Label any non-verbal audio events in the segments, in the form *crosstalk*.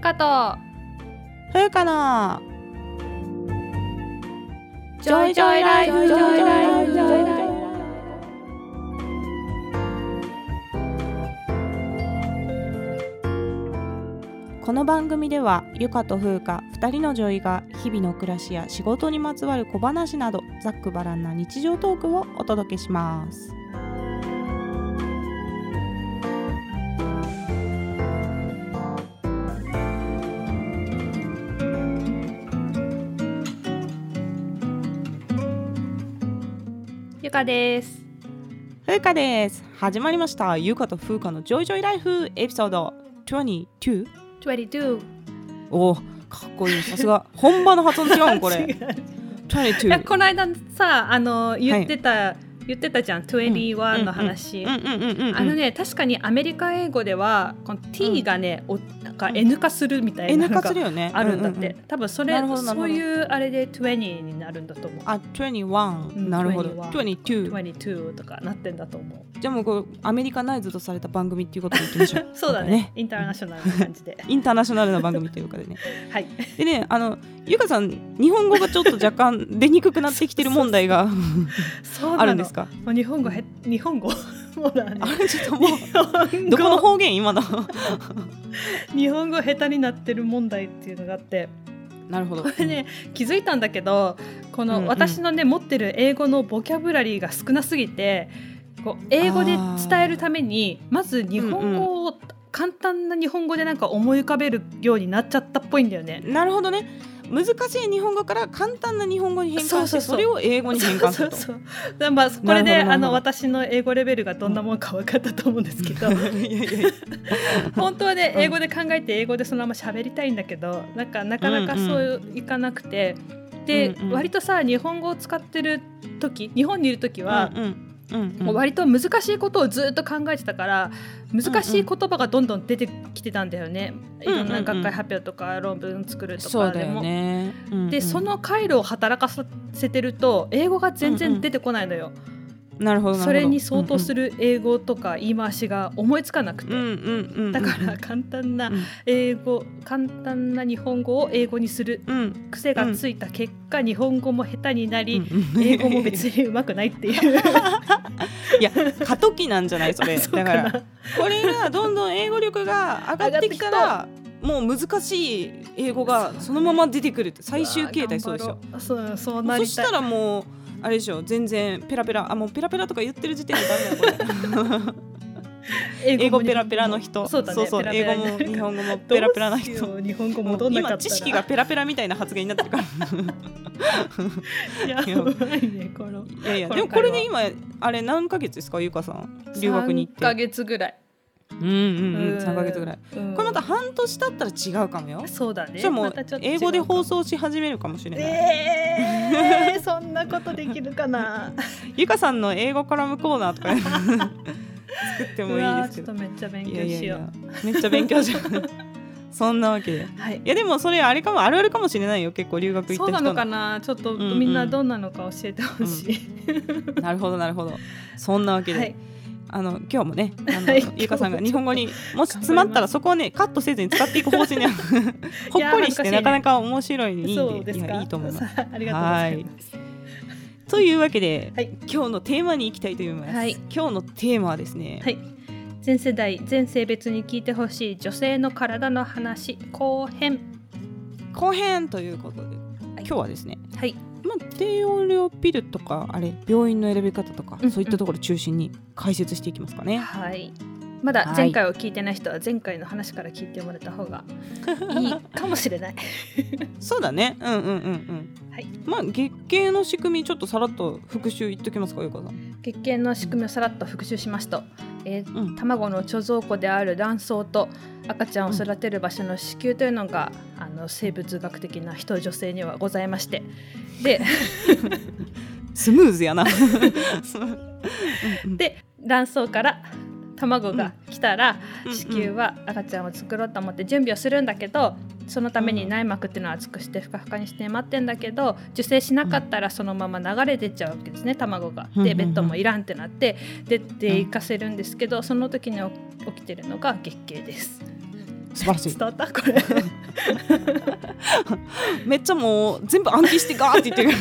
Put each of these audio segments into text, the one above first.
かと。ふうかの。ジョイジョイライフ。ジョイジョイライフ。ジョイライフこの番組ではゆかとふうか2人の女医が日々の暮らしや仕事にまつわる小話などざっくばらんな日常トークをお届けしますゆかです。ふうかです。始まりました。ゆかとふうかのジョイジョイライフ。エピソード 22? 22おーかっこいい。さすが。本場の発音違うんこれ。*laughs* 違う。い22やこの間さあの言ってた、言ってたじゃん21の話、うんうんうんうんうんあのね確かにアメリカ英語ではこの T がね、おなんか N 化するみたいなのがあるんだって、ううう多分それそういうあれで20になるんだと思う。あ21、うんなるほど。21 22 22とかなってんだと思う。じゃあもうこうアメリカナイズとされた番組っていうことでいきましょう。*laughs* そうだ今ね。回インターナショナルな感じで。*laughs* インターナショナルな番組というかでね。*laughs* はい。でねあのゆかさん日本語がちょっと若干出にくくなってきてる問題があるんですか？もう日本語へ日本語？*laughs* そうだね。あれちょっともうどこの方言今の？*laughs* 日本語下手になってる問題っていうのがあって。なるほど。これね気づいたんだけどこのうんうん。私のね持ってる英語のボキャブラリーが少なすぎてこう英語で伝えるためにまず日本語を簡単な日本語でなんか思い浮かべるようになっちゃったっぽいんだよね。なるほどね難しい日本語から簡単な日本語に変換してそれを英語に変換すると。そうそうまあこれであの私の英語レベルがどんなもんか分かったと思うんですけど。*laughs* 本当はねうん英語で考えて英語でそのまま喋りたいんだけどなんかなかなかそういかなくて、で、うんうん。割とさ日本語を使ってる時日本にいる時は、うんうんうん。もう割と難しいことをずっと考えてたから難しい言葉がどんどん出てきてたんだよね、うんうんいろんな学会発表とか論文作るとかでも。ね、うんうん。でその回路を働かせてると英語が全然出てこないのよ、なるほどなるほどそれに相当する、る英語とか言い回しが思いつかなくて、だから簡単なうん。英語簡単な日本語を英語にする。うん。癖がついた結果、日本語も下手になり、うん英語も別にうまくないっていう。*laughs* いや過渡期なんじゃないそれ。*laughs* だからこれがどんどん英語力が上がってきたらもう難しい英語がそのまま出てくるって最終形態そうでしょ。そうそうなりたい。そしたらもうあれでしょ全然ペラペラあもうペラペラとか言ってる時点でダメだよこれ。英語ペラペラの人。そうだねそうペラペ英語も日本語もペラペラな人。日本語今知識がペラペラみたいな発言になってるから。*laughs* やばいねこのいやいやでもこれで今あれ何ヶ月ですかゆかさん？留学に行っ3ヶて月ぐらい、うんうんうん3ヶ月ぐらい。うん。これまた半年経ったら違うかもよ。そうだね。じゃあも英語で放送し始めるかもしれない、えー、そんなことできるかな？*laughs* ゆかさんの英語コラムコーナーとか *laughs* 作ってもいいですけど。とめっちゃ勉強しよいやめっちゃ勉強しよう。*laughs* そんなわけで。うはい。いやでもそれあれかもあるあるかもしれないよ結構留学行った人そうなのかな？ちょっとうんうん。みんなどんなのか教えてほしい、なるほどなるほど。そんなわけで、はいあの今日もねあの、はい。ゆかさんが日本語にもし詰まったらそこをねカットせずに使っていく方針でほっこりして *laughs* なかなか面白いんでいいでいいと思います。*laughs* ありがとうございます。というわけで、はい。今日のテーマに行きたいと思います。はい。今日のテーマはですね、はい。全世代全性別に聞いてほしい女性の体の話後編。後編ということで、今日はですね、はいまあ、低用量ピルとかあれ病院の選び方とか、うんそういったところを中心に解説していきますかね。はいまだ前回を聞いてない人は前回の話から聞いてもらった方がいいかもしれない *laughs* そうだね。うんうんうんうん。はいまあ月経の仕組みちょっとさらっと復習言っときますかゆかさん。月経の仕組みをさらっと復習しますと、えーうん卵の貯蔵庫である卵巣と赤ちゃんを育てる場所の子宮というのが、あの生物学的な人女性にはございましてでスムーズやな。で卵巣から卵が来たら、うん子宮は赤ちゃんを作ろうと思って準備をするんだけどそのために内膜っていうのは厚くしてふかふかにして待ってんだけど受精しなかったらそのまま流れ出ちゃうわけですね卵が。でベッドもいらんってなって出ていかせるんですけどその時に起きてるのが月経です。素晴らしい。伝わった？これ。*laughs* めっちゃもう全部暗記してガーって言ってくる。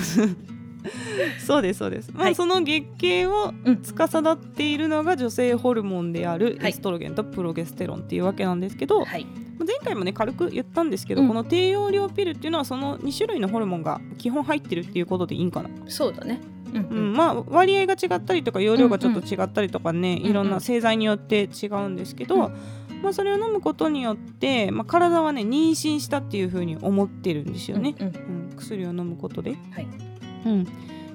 *laughs* そうですそうです、まあはい。その月経をうん司っているのが女性ホルモンであるはい。エストロゲンとプロゲステロンっていうわけなんですけど、はい。前回もね軽く言ったんですけど、うん。この低用量ピルっていうのはその2種類のホルモンが基本入ってるっていうことでいいんかな、そうだね。うんううんんまあ割合が違ったりとか容量がちょっと違ったりとかね、んうんいろんな製剤によって違うんですけど、うんまあ、それを飲むことによって、まあ、体はね妊娠したっていうふうに思ってるんですよね、うんうん。薬を飲むことで。はい。うん。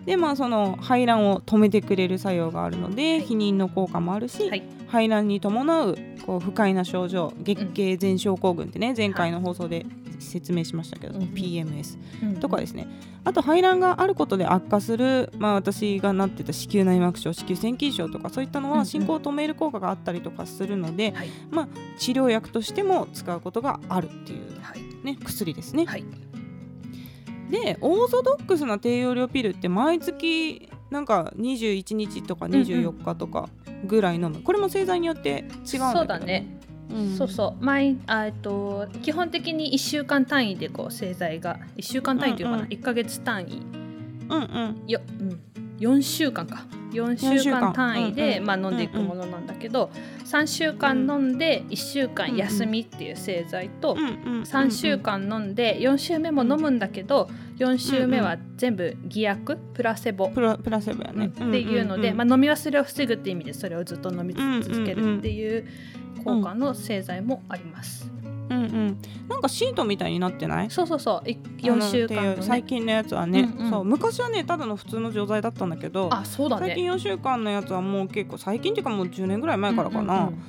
でまあその排卵を止めてくれる作用があるので、はい。避妊の効果もあるし、はい。排卵に伴うこう不快な症状月経前症候群ってね前回の放送で説明しましたけど、うん。PMS うん。とかですね。あと排卵があることで悪化する、まあ、私がなってた子宮内膜症子宮腺筋症とかそういったのうんうん。は進行を止める効果があったりとかするので、はい。まあ、治療薬としても使うことがあるっていう、はい。ね、薬ですね。はい。でオーソドックスな低用量ピルって毎月なんか21日とか24日とかぐらい飲む、これも製剤によって違うんだけど、そうだね、うん。そうそう。毎あえっと基本的に1週間単位でこう製剤が1週間単位というかな、うんうん。1か月単位。うんうん。よ、うん、4週間か。4週週間間単位で、うんうん。まあ、飲んでいくものなんだけど、3週間飲んで1週間休みっていう製剤と、うんうん3週間飲んで4週目も飲むんだけど4週目は全部偽薬プラセボ、プラプラセボやね、っていうので、んんん。まあ、飲み忘れを防ぐっていう意味でそれをずっと飲み続けるっていう効果の製剤もあります。うんうん、なんかシートみたいになってない？そうそうそう。いあの4週間の、っていう最ね、近のやつはね、うんうんそう昔はねただの普通の錠剤だったんだけどあそうだ最近ね4週間のやつはもう結構最近っていうかもう10年ぐらい前からかな、うんうんうん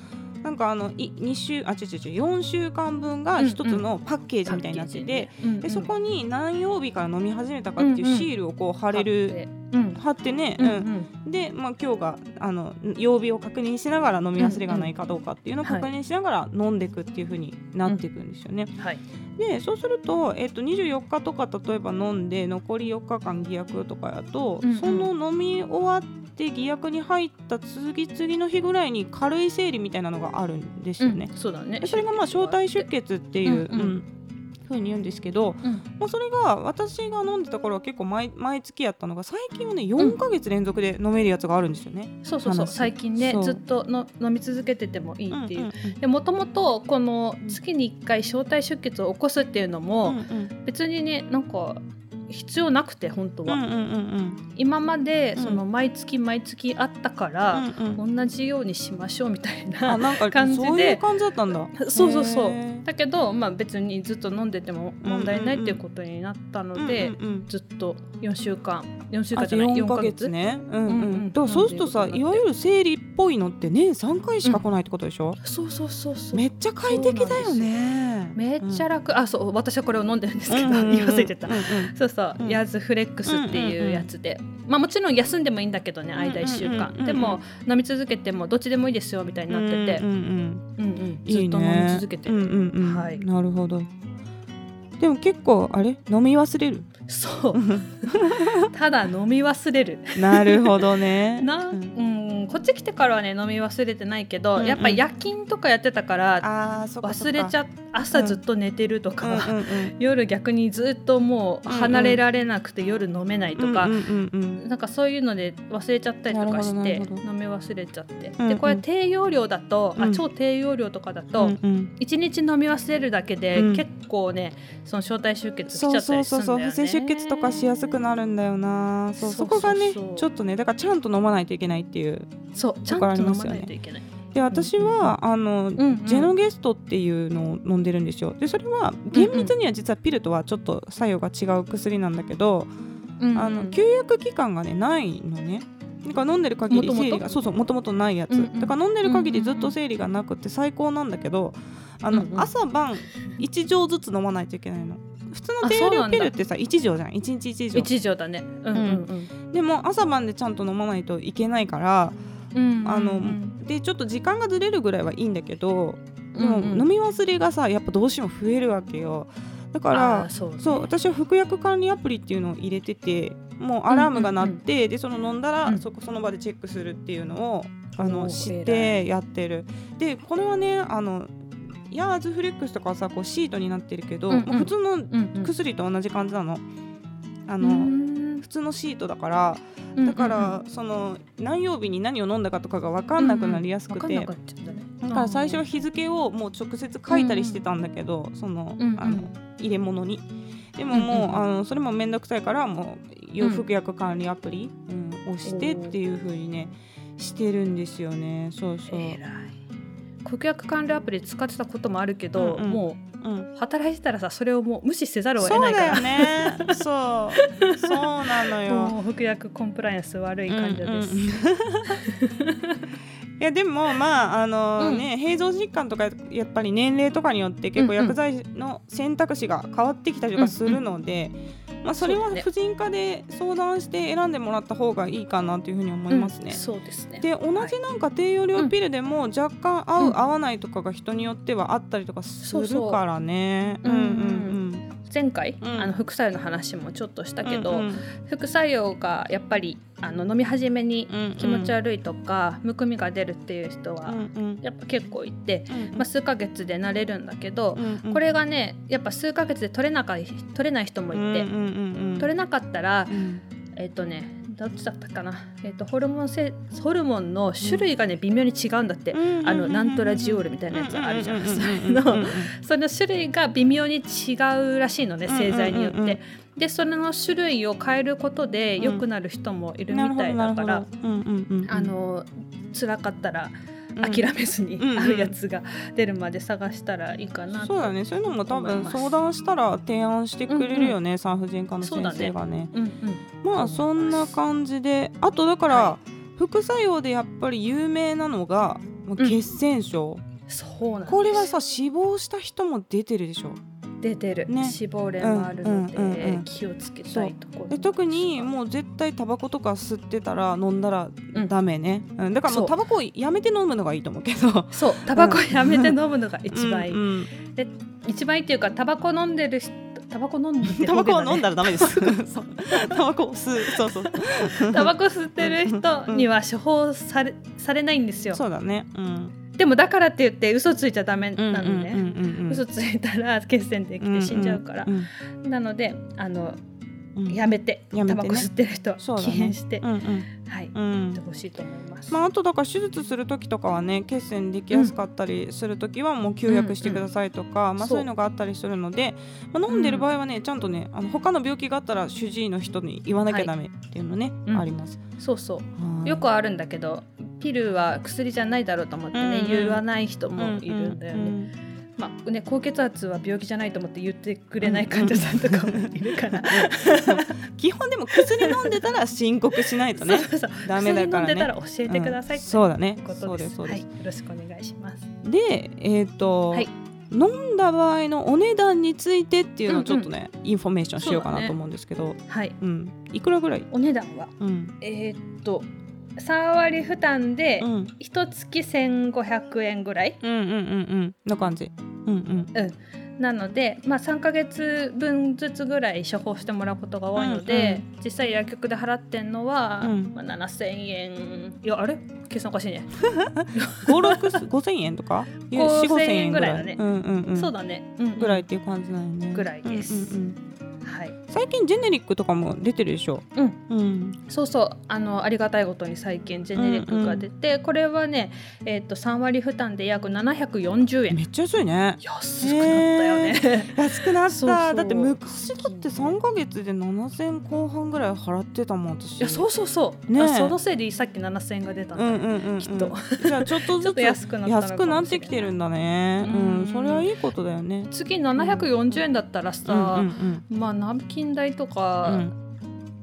なんかあのい2週あ違う違う違う4週間分が一つのパッケージみたいになってて、うんうん。でそこに何曜日から飲み始めたかっていうシールをこう貼れる、うん。貼ってね、うんで、まあ、今日があの曜日を確認しながら飲み忘れがないかどうかっていうのを確認しながら飲んでいくっていう風になっていくんですよね。はい。でそうすると、えっと、24日とか例えば飲んで残り4日間偽薬とかやと、うんうん。その飲み終わって偽薬に入った次々の日ぐらいに軽い生理みたいなのがあるんですよね。うんそうだね。でそれがまあ小体出血っていう、うんうん。うんふうに言うんですけど、うん。まあ、それが私が飲んでた頃は結構毎毎月やったのが最近はね4ヶ月連続で飲めるやつがあるんですよね。そうそうそう話最近ねずっとの飲み続けててもいいっていう。んんん。でもともとこの月に1回小体出血を起こすっていうのも、うんうん。別にねなんか必要なくて本当は、うんうんうん今までうん。その毎月毎月あったから、うん同じようにしましょうみたいな感じで。そういう感じだったんだ。そうそうそう。へだけど、まあ、別にずっと飲んでても問題ないっていうことになったので、うんうんうんずっと4週間4週あ間じゃない？4 4ヶヶ月？月ね。うんううんうん。ん。だからそうするとさ、いわゆる生理っぽいのって年3回しか来ないってことでしょ？そうそうそうそう。めっちゃ快適だよね。めっちゃ楽、あそう。私はこれを飲んでるんですけど、うんうんうん言い忘れてた、うんうん。そうそう、うん。ヤズフレックスっていうやつで、まあもちろん休んでもいいんだけどね間1週間、うんうん。うんうんでも飲み続けてもどっちでもいいですよみたいになってて、うんうんうん。ずっと飲みね続けてるはい。なるほど。でも結構あれ？飲み忘れる？そう。ただ飲み忘れる。なるほどね。*laughs* な、ううんんこっち来てからはね飲み忘れてないけど、うんうん。やっぱ夜勤とかやってたからああそっかそっか。忘れちゃっ朝ずっと寝てるとか、うん。うんうん夜逆にずっともう離れられなくて夜飲めないとか、うんうんなんかそういうので忘れちゃったりとかして飲み忘れちゃって、うんうん。でこれ低用量だと、うん。あ超低用量とかだと、うんうん。1日飲み忘れるだけで、うん。結構ねその小体出血しちゃそうったりすそうそうるんだよねそう。不正出血とかしやすくなるんだよな。そうそこがねちょっとねだからちゃんと飲まないといけないっていうそうちゃんと飲まないといけない。で私は、あの、んうん。ジェノゲストっていうのを飲んでるんですよ。でそれは厳密には実はピルとはちょっと作用が違う薬なんだけど、うんうんあの休薬期間がねないのね。だから飲んでる限り生理がそうそうもともとないやつ、うんうん。だから飲んでる限りずっと生理がなくて最高なんだけどあの、うんうん。朝晩1錠ずつ飲まないといけないの普通の低用量ピルってさ1錠じゃん。1日1錠一錠だね。うんうんでも朝晩でちゃんと飲まないといけないからうん。あのうん。でちょっと時間がずれるぐらいはいいんだけどでもうんうん。飲み忘れがさやっぱどうしても増えるわけよ。だからそうね。そう私は服薬管理アプリっていうのを入れててもうアラームが鳴って、でその飲んだら、うん。そこその場でチェックするっていうのをあの知ってやってる。でこれはねあのヤーズフレックスとかはさこうシートになってるけど、うんうん。まあ普通の薬と同じ感じなの。あうの、ん。普通のシートだからうんだから、その何曜日に何を飲んだかとかが分かんなくなりやすくて、分かんうんだから最初は日付をもう直接書いたりしてたんだけど、その,、あの入れ物に。でももう、あのそれも面倒くさいからもう洋服薬管理アプリ、うん押してっていう風にねしてるんですよね。そうそう、顧客管理アプリ使ってたこともあるけど、うん。うんもうん。う働いてたらさそれをもう無視せざるをそう得ないからだよね。そう。そうなのよ。もう服薬コンプライアンス悪い患者です、うんうんいやでもまああのうん。ね閉蔵疾患とかやっぱり年齢とかによって結構うんうん。薬剤の選択肢が変わってきたりとかするので、まあそれは婦人科で相談して選んでもらった方がいいかなというふうに思いますね。うん。そうですね。で同じなんか低用量ピルでも若干合う、うん合わないとかが人によってはあったりとかするそうそうからね。うんうんん。前回、うん。あの副作用の話もちょっとしたけど、うんうん。副作用がやっぱりあの飲み始めにうんうん。気持ち悪いとか、むくみが出るっていう人は、うんうん。やっぱ結構いて、うんまあ、数ヶ月で慣れるんだけど、うんうん。これがねやっぱ数ヶ月で取れなかい取れない人もいて、うんうんうんうん。取れなかったらうん。えっ、とねどっちだったかな、えっとホルモンせホルモンの種類がね微妙に違うんだって、あのナントラジオールみたいなやつあるじゃん。そういうのその種類が微妙に違うらしいのね製剤によって。うんうんうんでそれの種類を変えることで良くなる人もいるみたいだから、あの辛かったら諦めずにうんうん。合うやつが出るまで探したらいいかなとそうだね。そういうのも多分相談したら提案してくれるよね、産婦人科の先生がね。うんうん。まあそんな感じであとだから、は副作用でやっぱり有名なのが血栓症、そうなんこれはさ死亡した人も出てるでしょ。出てる、ね。脂肪例もあるので、気をつけたいところで特にもう絶対タバコとか吸ってたら飲んだらうん。ダメね、うん。だからもそう。うタバコやめて飲むのがいいと思うけど。そう。タバコやめて飲むのが一番いい、で一番いいっていうかタバコ飲んでる人タバコ飲んでるタバコを飲んだららダメです。*laughs* タバコを吸う、そうそう。*laughs* タバコ吸ってる人には処方されされないんですよ。そうだね。うん。でもだからって言って嘘ついちゃダメなのね、うんうんうんうん嘘ついたら血栓できて死んじゃうから、うんうんなのであのうん。やめて,、やめてね。タバコ吸ってる人ね。禁煙して、うんうん。はい、うん。やってほしいと思います。まあ、あとだから手術する時とかはね血栓できやすかったりする時はもう休薬してくださいとか、まあ、そう。いうのがあったりするので、まあ、飲んでる場合はねちゃんとねあの他の病気があったら主治医の人に言わなきゃダメっていうのね、うん。あります。そうそう。はい。よくあるんだけどピルは薬じゃないだろうと思ってね、うんうん。言わない人もいるんだよね。うんまあね高血圧は病気じゃないと思って言ってくれない患者さんとかもいるから。*laughs* 基本でも薬飲んでたら申告しないとね。*laughs* そうそうダメだからね。薬飲んでたら教えてください、うん。そうだね。そうでですすそうです、はい、よろしくお願いします。でえっ、と、はい。飲んだ場合のお値段についてっていうのをちょっとね、インフォメーションしようかなと思うんですけど。はい、うん。いくらぐらい？お値段は？うん。えーっと3割負担でうん。一月1500円ぐらい、うんうんうんうん。の感じ。うんうん。なので、まあ、3ヶ月分ずつぐらい処方してもらうことが多いので、実際薬局で払ってんのは、うん。まあ、7000円いやあれ？計算おかしいね、五六五千円とか？いや5000 4 5千円ぐらい。だね。うんうんうん。そうだね、うんうん。ぐらいっていう感じなんよね。ぐらいです。うんうんうん。はい、最近ジェネリックとかも出てるでしょ？うん、うん。そうそうあのありがたいことに最近ジェネリックが出て、これはね、えーっと3割負担で約740円めっちゃ安いね。安くなったよね。安くなった。*laughs* そうだって昔だって3ヶ月で7000後半ぐらい払ってたもん私。いやそうそうそう、ねそのせいでさっき7000円が出たんだ、うんうんうん、うん、きっと。じゃあちょっとずつちょっと安くなってきてるんだね。ううん。んそれはいいことだよね。月740円だったらうんさ、うんまあナプキン代とうかん。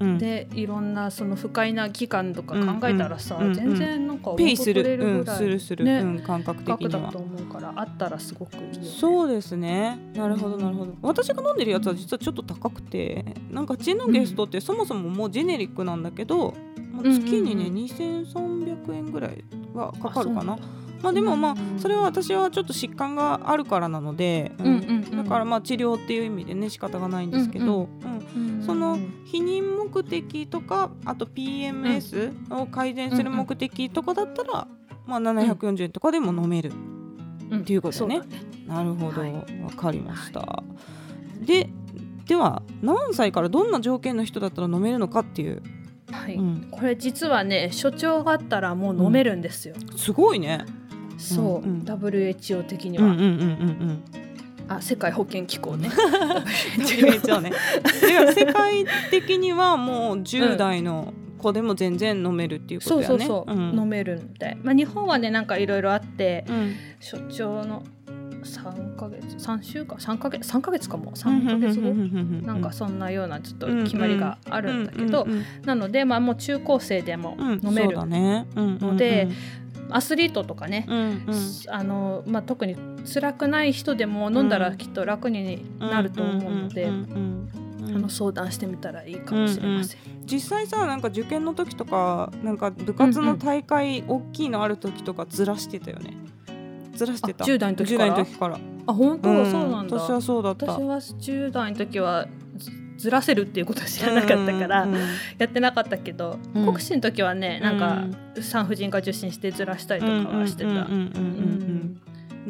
うん。でいろんなその不快な期間とか考えたらさ、うん。うん。全然なんかペイする。うんぐらいするする、ねうん。感覚的には。額だと思うからあったらすごくいいそうですね。なるほどなるほど。私が飲んでるやつは実はちょっと高くてなんかチェのゲストってそもそももうジェネリックなんだけど、まあ、月にね、うん2300円ぐらいはかかるかなまあでもまあうんそれは私はちょっと疾患があるからなので、うんうんうん。うんだからまあ治療っていう意味でね仕方がないんですけど、うんうんその避妊目的とかあと PMS を改善する目的とかだったら、まあ、740円とかでも飲める、うん。っていうことね。なるほど、はい。わかりました、ででは何歳からどんな条件の人だったら飲めるのかっていう、はい、うん。これ実はね所長があったらもう飲めるんですよ、すごいねそう、うんうん。WHO 的には、うんうんうんうんあ世界保健機構ね。うん WHO ね。世界的にはもう10代の子でも全然飲めるっていうことそうやね。そうそう、ん。飲めるんで、まあ、日本はねなんかいろいろあってうん。所長の3ヶ月3週間？3ヶ月？3ヶ月かも。3ヶ月後？なんかそんなようなちょっと決まりがあるんだけど、うんうんなのでまあもう中高生でもうん飲める、そうだね。のでアスリートとかね、うんうん。あのまあ、特に辛くない人でも飲んだらきっと楽になると思うので、んうんうんあの相談してみたらいいかもしれません。実際さなんか受験の時とかなんか部活の大会大きいのある時とかずらしてたよね。ずらしてた。あ10代の時から？10代の時から。あ本当、そうなんだ。私はそうだった。私は10代の時はずずらせるっていうことは知らなかったから、やってなかったけど、うん。国試の時はねなんか産婦人科受診してずらしたりとかはしてた。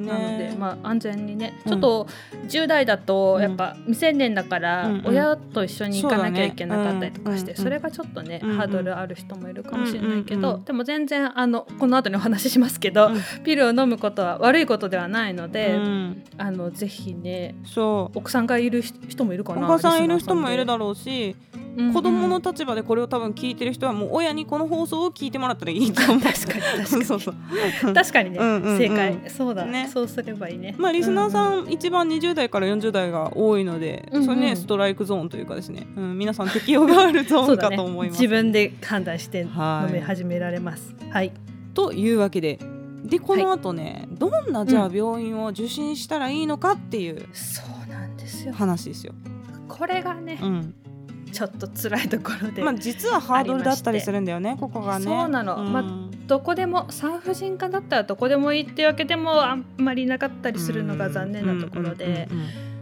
なので、ねまあ、安全にねうん。ちょっと10代だとやっぱ未成年だからうんうん。親と一緒に行かなきゃいけなかったりとかしてそれがちょっとねうんうん。ハードルある人もいるかもしれないけうんうんうんどでも全然あのこの後にお話ししますけどうん。ピルを飲むことは悪いことではないのうでん。あのぜひねそう。奥さんがいる人もいるかなお子さんいる人もいるだだろうし子供の立場でこれを多分聞いてる人はもう親にこの放送を聞いてもらったらいいと思う。確かに確かに。*laughs* そうそう。確かにねうんうんうん。正解。そうだ。ねそうすればいいね。まあリスナーんさん一番20代から40代が多いので、うんうん。それねストライクゾーンというかですね、うん、皆さん適用があるゾーンかと思います。*laughs* 自分で判断して飲はいみ始められます。はい。というわけででこの後ね、どんなじゃあ病院を受診したらいいのかっていうそうなんですよ。話ですよ。これがねうん、ちょっと辛いところで、まあ実はハードルだったりするんだよねここがね。そうなの。ん。まどこでも産婦人科だったらどこでもいいっていうわけでもあんまりなかったりするのが残念なところでうん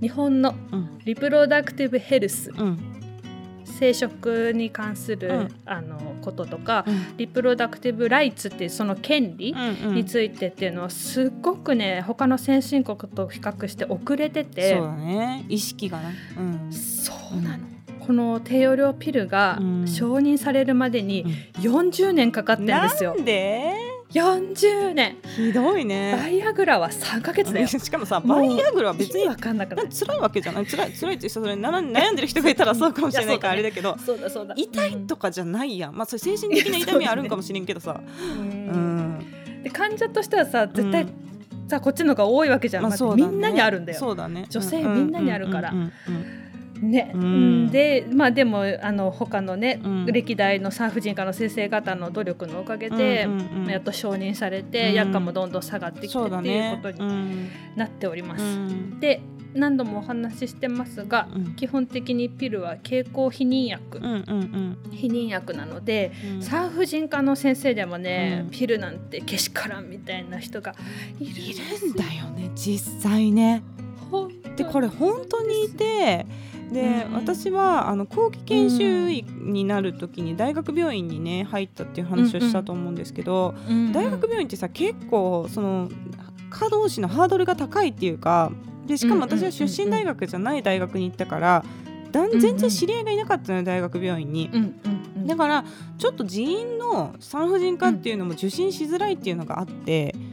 日本のうん。リプロダクティブヘルス生殖に関する、うん。あのこととかうん。リプロダクティブライツっていうその権利についてっていうのはすっごくね他の先進国と比較して遅れてて。そうだね。意識がね。うん。そうなの、この低用量ピルがうん。承認されるまでに40年かかってんですよ。なんで？40年。ひどいバね。イアグラは3ヶ月だよ。しかもさバイアグラは別に意味わかんなくない辛いわけじゃない？辛い辛いってそれな悩んでる人がいたらそうかもしれないからあれだけど。そうだそうだ。痛いとかじゃないやん。まあそれ精神的な痛みあるんかもしれんけどさ。ううん。んで患者としてはさ絶対、うん。さこっちの方が多いわけじゃん、まあね。みんなにあるんだよ。そうだね。女性うみんなにあるから。うんうんね、うんうん。でまあでもあの他のね、うん。歴代の産婦人科の先生方の努力のおかげで、うんうんうん。やっと承認されて、うん。薬価もどんどん下がってきてっていうことにうん。なっております。うん。で何度もお話ししてますが、うん。基本的にピルは経口避妊薬、うんうん避妊薬なので、うん。産婦人科の先生でもね、うん。ピルなんてけしからんみたいな人がいるんだよね実際ね。ほんでこれ本当にいてで、うん私はあの後期研修医になる時に大学病院にね入ったっていう話をしたと思うんですけど、うん大学病院ってさ結構その稼働士のハードルが高いっていうかでしかも私は出身大学じゃない大学に行ったから、全然知り合いがいなかったのよ大学病院に。うんうんうん。だからちょっと人員の産婦人科っていうのも受診しづらいっていうのがあって、うん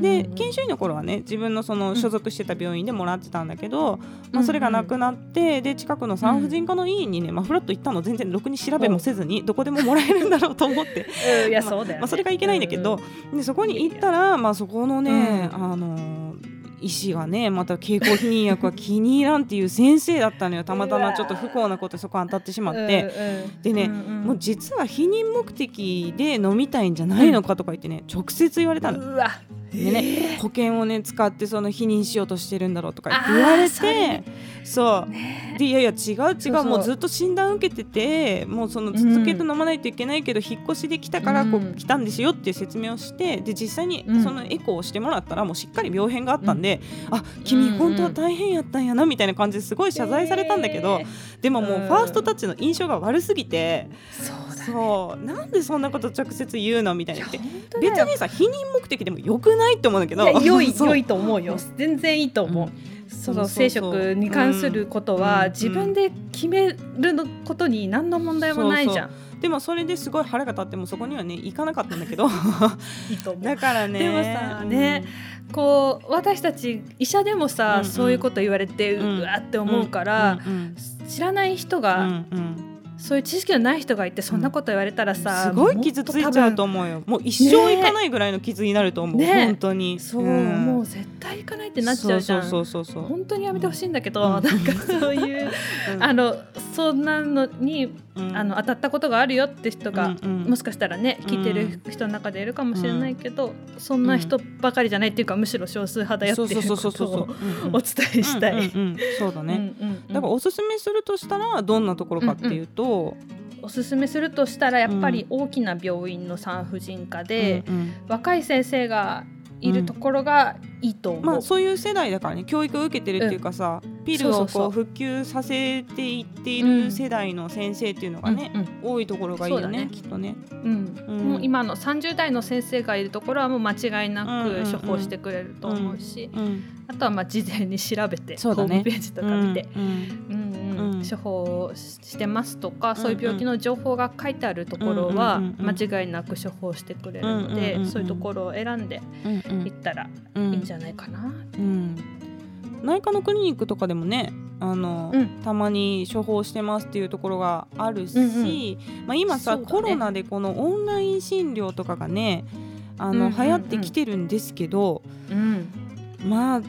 で研修医の頃はね自分のその所属してた病院でもらってたんだけど、まあ、それがなくなってで近くの産婦人科の医院にね、まあ、フラッと行ったの全然ろくに調べもせずにどこでももらえるんだろうと思って。*laughs* そうだよ、ね。まあ、それがいけないんだけど、でそこに行ったら、まあ、そこのね、あの医師がねまた経口避妊薬は気に入らんっていう先生だったのよ。たまたまちょっと不幸なことでそこ当たってしまって。でねもう実は避妊目的で飲みたいんじゃないのかとか言ってね直接言われたの。うわでね、保険をね使ってその否認しようとしてるんだろうとか言われてねそうでいやいや違う違うもうずっと診断受けててもうその続けて飲まないといけないけど、引っ越しで来たからこうん。う来たんですよっていう説明をしてで実際にうん。そのエコーをしてもらったらもうしっかり病変があったんで、あ君うんうん本当は大変やったんやなみたいな感じですごい謝罪されたんだけど、でももうファーストタッチの印象が悪すぎて。そうだそうなんでそんなこと直接言うのみたいな。言って別にさ否認目的でもよくないって思うんだけど良い *laughs* 良いと思うよ。全然いいと思う、その生殖に関することはうん。自分で決めるのことに何の問題もないじゃん、でもそれですごい腹が立ってもそこにはね行かなかったんだけど。*laughs* だからね。でもさねこう私たち医者でもさ、うんうん。そういうこと言われてううんわって思うから、うんうん知らない人うが、んうんそういう知識のない人がいてそんなこと言われたらさ、すごい傷ついちゃうと思うよ。もう一生いかないぐらいの傷になると思う、ね。本当に。そう、ん。もう絶対行かないってなっちゃうじゃん。そうそうそうそう本当にやめてほしいんだけど、うん。なんかそういう、うん。あのそんなのに、うんあの当たったことがあるよって人が、もしかしたらね聞いてる人の中でいるかもしれないけど、そんな人ばかりじゃないっていうかむしろ少数派だよっていうことをお伝えしたい。そうだね、うんうんうん。だからおすすめするとしたらどんなところかっていうと、おすすめするとしたらやっぱり大きな病院の産婦人科で、若い先生がいるところがいいと。まあそういう世代だからね教育を受けてるっていうかさ、ピルをそうそうそうこう。普及させていっている世代の先生っていうのがね、うんうん。多いところがいいよねね。きっとね。うん。うん。もう今の30代の先生がいるところはもう間違いなく処方してくれると思うし、うん、あとはまあ事前に調べて、そうだね。ホームページとか見て、うん処方してますとか、ん。そういう病気の情報が書いてあるところは間違いなく処方してくれるので、そういうところを選んでいったらうんいいんじゃないかな。うん。内科のクリニックとかでもねあの、うん。たまに処方してますっていうところがあるし、うんうん。まあ、今さ、ね。コロナでこのオンライン診療とかがねあの、うんうんうん。流行ってきてるんですけどうん。まあ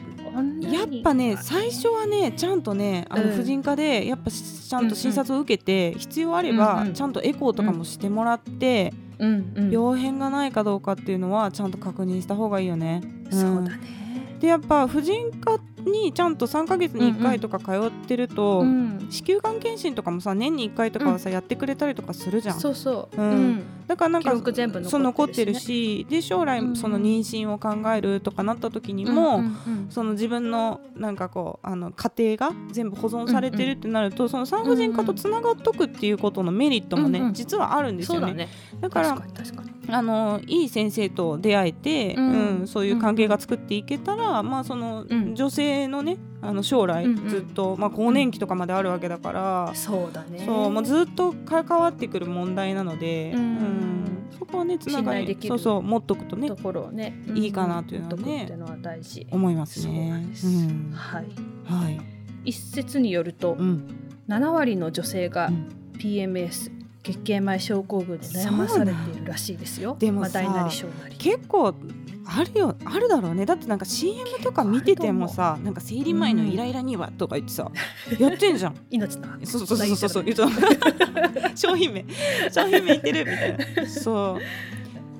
やっぱね最初はねちゃんとねあのうん。婦人科でやっぱちゃんと診察を受けて、必要あればうんうんちゃんとエコーとかもしてもらって、うんうん病変がないかどうかっていうのはちゃんと確認した方がいいよね。んそうだね。でやっぱ婦人科にちゃんと3ヶ月に1回とか通ってると、うん子宮がん検診とかもさ年に1回とかはさ、やってくれたりとかするじゃん。そうそう。うんうんだからなんか残ってるしねそう残ってるしで将来うんその妊娠を考えるとかなった時にも、うんうんうんその自分のなんかこうあの家庭が全部保存されてるってなると、その産婦人科とつながっとくっていうことのメリットもね、うんうん実はあるんですよね。だね。だから確かに確かに。あのいい先生と出会えて、ううんんそういう関係が作っていけたら、まあその、うん。女性のねあの将来うんうん。ずっと、まあ、更年期とかまであるわけだから、そうだね。そうまあ、ずっと関わってくる問題なので、うん。うん。そこはねつながりできるそうそう持っとくとねところをね、いいかなというのはね。思いますね。はい。はい、一説によるとうん。7割の女性がうん。PMS 月経前症候群で悩まされているらしいですよ。でもさまあ。結構あるよあるだろうね。だってなんか CM とか見ててもさなんか生理前のイライラにはとか言ってさ、やってんじゃん。*laughs* 命のそうそうそうそうそう。言うと商品名。商品名言ってるみたいな。そう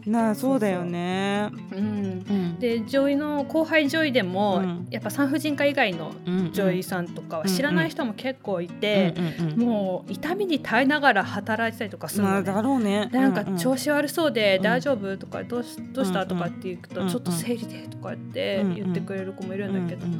なあそうだよね。うん。うん。で女医の後輩女医でも、うん。やっぱ産婦人科以外のうん女医さんとかはうん知らない人も結構いて、もう痛みに耐えながら働いてたりとかするの、まあねだろうね。でなんか調子悪そうでうん大丈夫とかどうしどうしたうんとかって言うとうんちょっと生理でとかってうん言ってくれる子もいるんだけども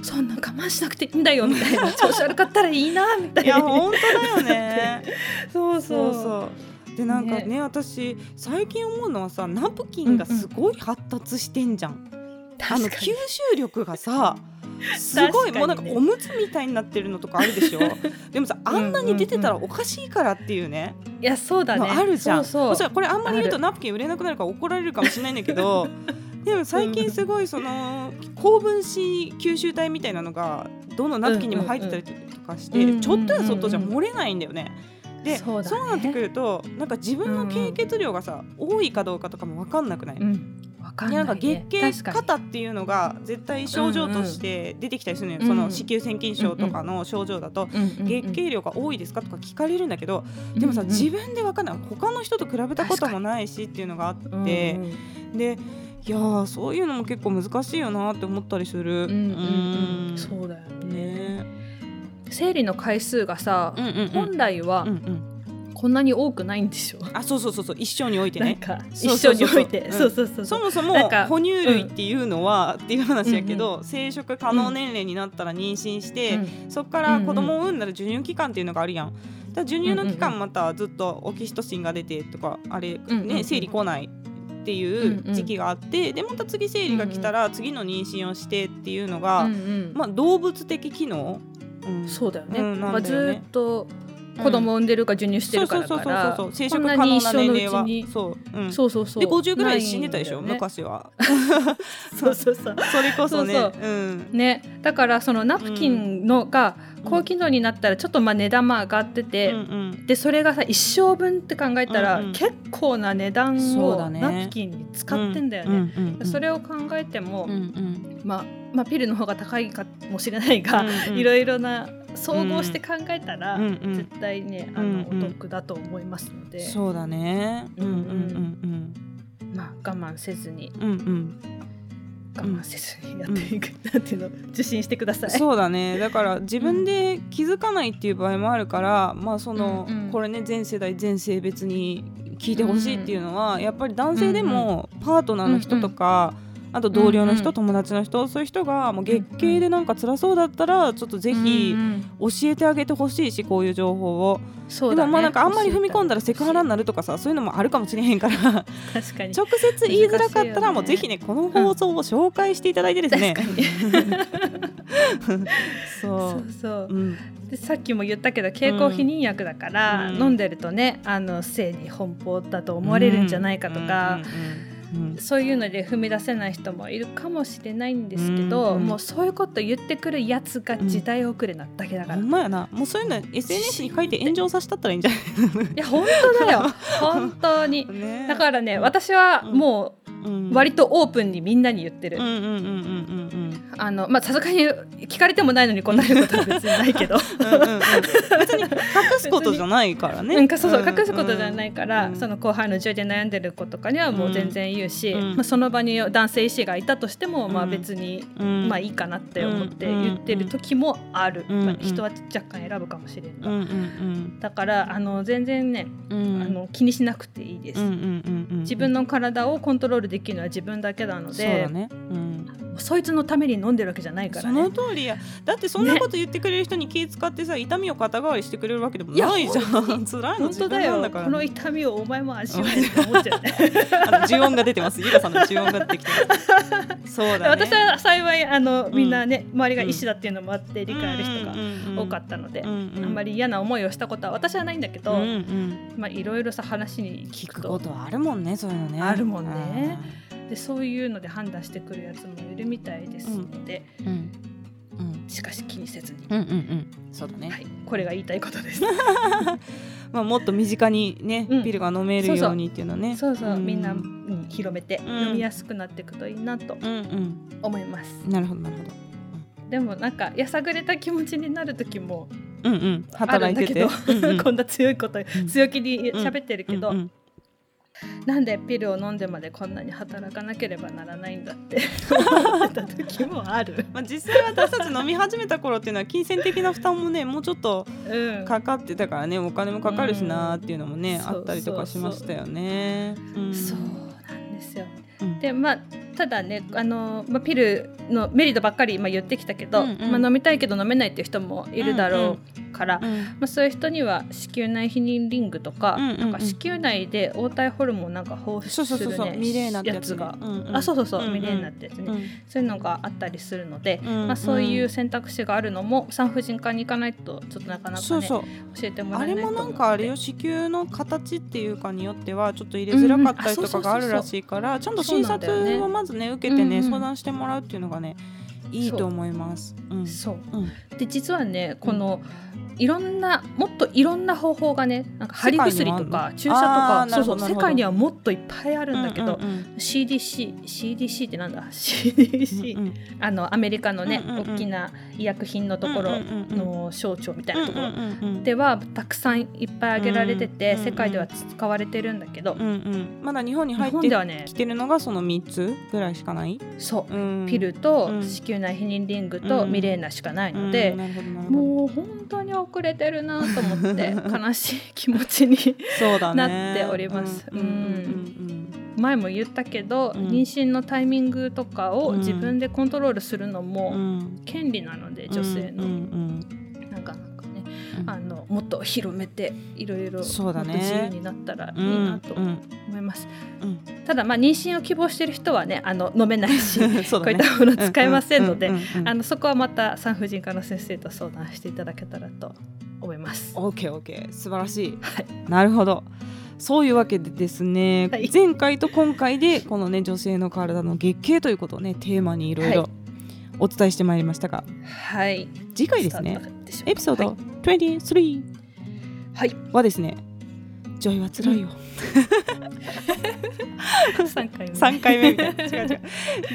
うそんな我慢しなくていいんだよみたいな調子悪かったらいいなみたいやいな本当だよね。*laughs* そう。そうそうでなんかね。私最近思うのはさナプキンがすごい発達してんじゃん、あの確かに。吸収力がさ *laughs* すごい、ねもうなんかおむつみたいになってるのとかあるでしょ。*laughs* でもさあんなに出てたらおかしいからっていうね、いやそうだね。のあるじゃん。そうそう。これあんまり言うとあナプキン売れなくなるから怒られるかもしれないんだけど *laughs* でも最近すごいその高分子吸収体みたいなのがどのナプキンにも入ってたりとかして、うんうんうんちょっとやそっとじゃ漏れないんだよね。でそうだね。なってくるとなんか自分の経血量がさ、多いかどうかとかも分かんなくない、うん。わかんいやなんか月経過多っていうのが絶対症状として出てきたりするのよ、うんその子宮腺筋症とかの症状だと、うんうんうん月経量が多いですかとか聞かれるんだけど、でもさ、うんうん。自分で分かんない。他の人と比べたこともないしっていうのがあって、うんうんでいやーそういうのも結構難しいよなって思ったりする。うんうんうん。うん。そうだよね。ね生理の回数がさうんうんうん。本来はうんうん。ここんなに多くないんでしょ。あそうそうそうそう。一生においてね。一そうそうそう。緒において。うん。そうそうそうそもそも哺乳類っていうのは、っていう話やけど、生殖可能年齢になったら妊娠して、うんそこから子供を産んだら授乳期間っていうのがあるやん。だ授乳の期間うんうんまたずっとオキシトシンが出てとかあれうんうんうんね生理来ないっていう時期があってでまた次生理が来たら次の妊娠をしてっていうのが、うんうん。まあ動物的機能、うんそうだよね,、うんね。ずっと子供を産んでるか授乳してるからそうそうそうから生殖可能な年齢は。のうちに。そう、うん、そうそうそう。で50ぐらい死んでたでしょ、ね。昔は。*laughs* そうそうそう。*laughs* それこそね。そう。うん。ね。だからそのナプキンのが高機能になったらちょっとまあ値段も上がってて、うんうん。でそれがさ一生分って考えたら、うんうん。結構な値段をナプキンに使ってんだよね。うんうんうん。それを考えても、うんうん。まあまあ、ピルの方が高いかもしれないが、うんうん。いろいろな総合して考えたら、うんうん。絶対ねあの、うんうん。お得だと思いますので、そうだね。うんうんまあ、我慢せずに。うんうんうん我慢せずにやっていく、なんていうの受診してください。そうだね。*laughs* だから自分で気づかないっていう場合もあるからまあその、うんうん。これね全世代全性別に聞いてほしいっていうのは、やっぱり男性でもパートナーの人とか、あと同僚の人、うんうん友達の人そういう人がもう月経でなんか辛そうだったらちょっとぜひ教えてあげてほしいしこういう情報を、そうだね。でもまあなんかあんまり踏み込んだらセクハラになるとかさそういうのもあるかもしれへんから。確かに。直接言いづらかったらもうぜひねこの放送を紹介していただいてですね、*laughs* そそう。うそう。うん。でさっきも言ったけど経口避妊薬だから、うん。飲んでるとねあの性に奔放だと思われるんじゃないかとか、うんうんうんそういうので踏み出せない人もいるかもしれないんですけど、うんうんもうそういうこと言ってくるやつが時代遅れなだけだから、いほんまやな。もうそういうの SNS に書いて炎上させたったらいいんじゃない？や本当だよ。*laughs* 本当に。*laughs* ね。だからね私はもうん。う割とオープンにみんなに言ってる、うんうんうんうんうんあのまあさすがに聞かれてもないのに答えることは別にないけど。うんうんうん。別に隠すことじゃないからね。なんかそうそううん隠すことじゃないから、うんその後輩の女で悩んでる子とかにはもう全然言うし、うんまあ、その場に男性医師がいたとしても、まあうん別に、うん。まあいいかなって思って言ってる時もある、うんまあ、人は若干選ぶかもしれんが、うんうんだからあの全然ね、うん。うんあの気にしなくていいです、うんうんうんうん自分の体をコントロールできるのは自分だけなのそうでだね。うん。そいつのために飲んでるわけじゃないからね。その。通りや。だってそんなこと言ってくれる人に気使ってさ、痛みを肩代わりしてくれるわけでもないじゃん。*laughs* 辛いの本自分当だよなんだから。この痛みをお前も味わえって思っちゃうねあの呪音が出てます。ゆらさんの呪音が出てきてます。そうだね。私は幸いあのんみんなね、周りが医師だっていうのもあって理解ある人が多かったので、うんうんあんまり嫌な思いをしたことは私はないんだけど、うんうん。まあいろいろさ話に聞聞くくとことはあるもんねそういうのね。あるもんねでそういうので判断してくるやつもいるみたいですので、うん。うん。しかし気にせずに、うんうんうん。そうだね、はい、これが言いたいことです。*laughs* まあ、もっと身近にね、うん。ピルが飲めるようにっていうのはね。そうそう、ん。みんなに広めて、うん。読みやすくなっていくといいなと。うんうん。思います。なるほどなるほど。でもなんかやさぐれた気持ちになる時もうんうん。働いてて、うんうん。*laughs* こんな強いこと、ん。強気に喋ってるけど、うんうんなんでピルを飲んでまでこんなに働かなければならないんだって思ってた時もある。*laughs* まあ、実際私たち飲み始めた頃っていうのは金銭的な負担もねもうちょっとうん、かかってたからねお金もかかるしなーっていうのもね、うんあったりとかしましたよね。うんそうなんですよ。うんでまあただねあの、まあ、ピルのメリットばっかり、まあ、言ってきたけど、うんうん。まあ、飲みたいけど飲めないっていう人もいるだろうから、うんまあ、そういう人には子宮内避妊リングとか,、うんうんうん。なんか子宮内で黄体ホルモンなんか放そうそうそうそう、出するねミレーナってやつが、うんうん。あそうそうそう、んん。ミレーナってやつね、うん。そういうのがあったりするので、うんうん。まあ、そういう選択肢があるのも産婦人科に行かないとちょっとなかなかねそうそう。教えてもあれらえないと思うのでもなんかあれよ。子宮の形っていうかによってはちょっと入れづらかったりとかがあるらしいからちゃんと診察をまずね受けてねうんうん。相談してもらうっていうのがねいいと思います。うん。そう。うん。で実はねこの、いろんなもっといろんな方法がねなんか貼り薬とか注射とかそうそう世界にはもっといっぱいあるんだけど、うんうん CDC CDC ってなんだ？CDC、うんうん。あのアメリカのね、うんうんうん。大きな医薬品のところうんうんうんの省庁みたいなところ、うんうんうんうん。ではたくさんいっぱい挙げられてて、うんうん世界では使われてるんだけど、うんうん。まだ日本に入日ってはね。きてるのがその3つぐらいしかない、そう。うん。ピルとうん。子宮内避妊リングとうん。ミレーナしかないのうん。で、もう本当にお遅れてるなと思って悲しい気持ちにそうだねなっておりますうん前も言ったけど、うん妊娠のタイミングとかを自分でコントロールするのも権利なので、女性の、うんうんなんかなんかあのもっと広めていろいろ自由になったらいいうんなとうん思います、うん。ただまあ妊娠を希望している人はねあの飲めないし、*laughs* ね。こういったもの使えませんので、そこはまた産婦人科の先生と相談していただけたらと思います。オーケーオーケー。素晴らしい。はい、なるほど。そういうわけでですね、はい。前回と今回でこのね女性の体の月経ということをねテーマにいろいろはいお伝えしてまいりましたが、はい、次回ですね。エピソード23はい、はですね女医は辛いよ、*laughs* 3回目。3回目みたいな。違う違う。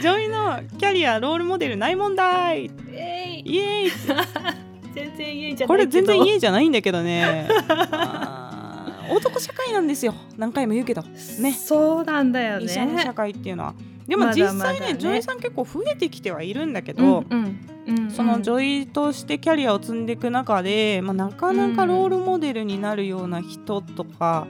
女医のキャリアロールモデルない問題えい。イエーイ。*laughs* 全然家じゃないこれ全然イエーじゃないんだけどね。*laughs* 男社会なんですよ。何回も言うけど。ね。そうなんだよね。医者の社会っていうのはでも実際ねね女優さん結構増えてきてはいるんだけど、うんうんうんその女優としてキャリアを積んでいく中で、まあ、なかなかロールモデルになるような人とか、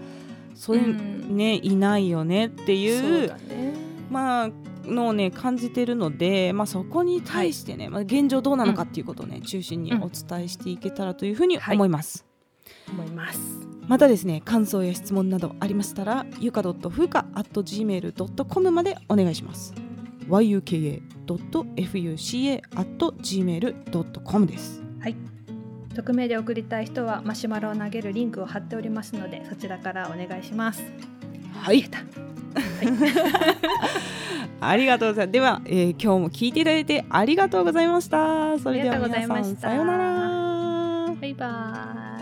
そういうね、いないよねっていうね。まあのをね感じてるので、まあ、そこに対してね、まあ、現状どうなのかっていうことをね、中心にお伝えしていけたらというふうに思います。思います。またですね感想や質問などありましたらゆか .fuka.gmail.com までお願いします。yuka.fuca.gmail.com です。はい。匿名で送りたい人はマシュマロを投げるリンクを貼っておりますのでそちらからお願いします。はい。*laughs* ありがとうございます。では、えー今日も聞いていただいてありがとうございました。それでは皆さんさようなら。バイバーイ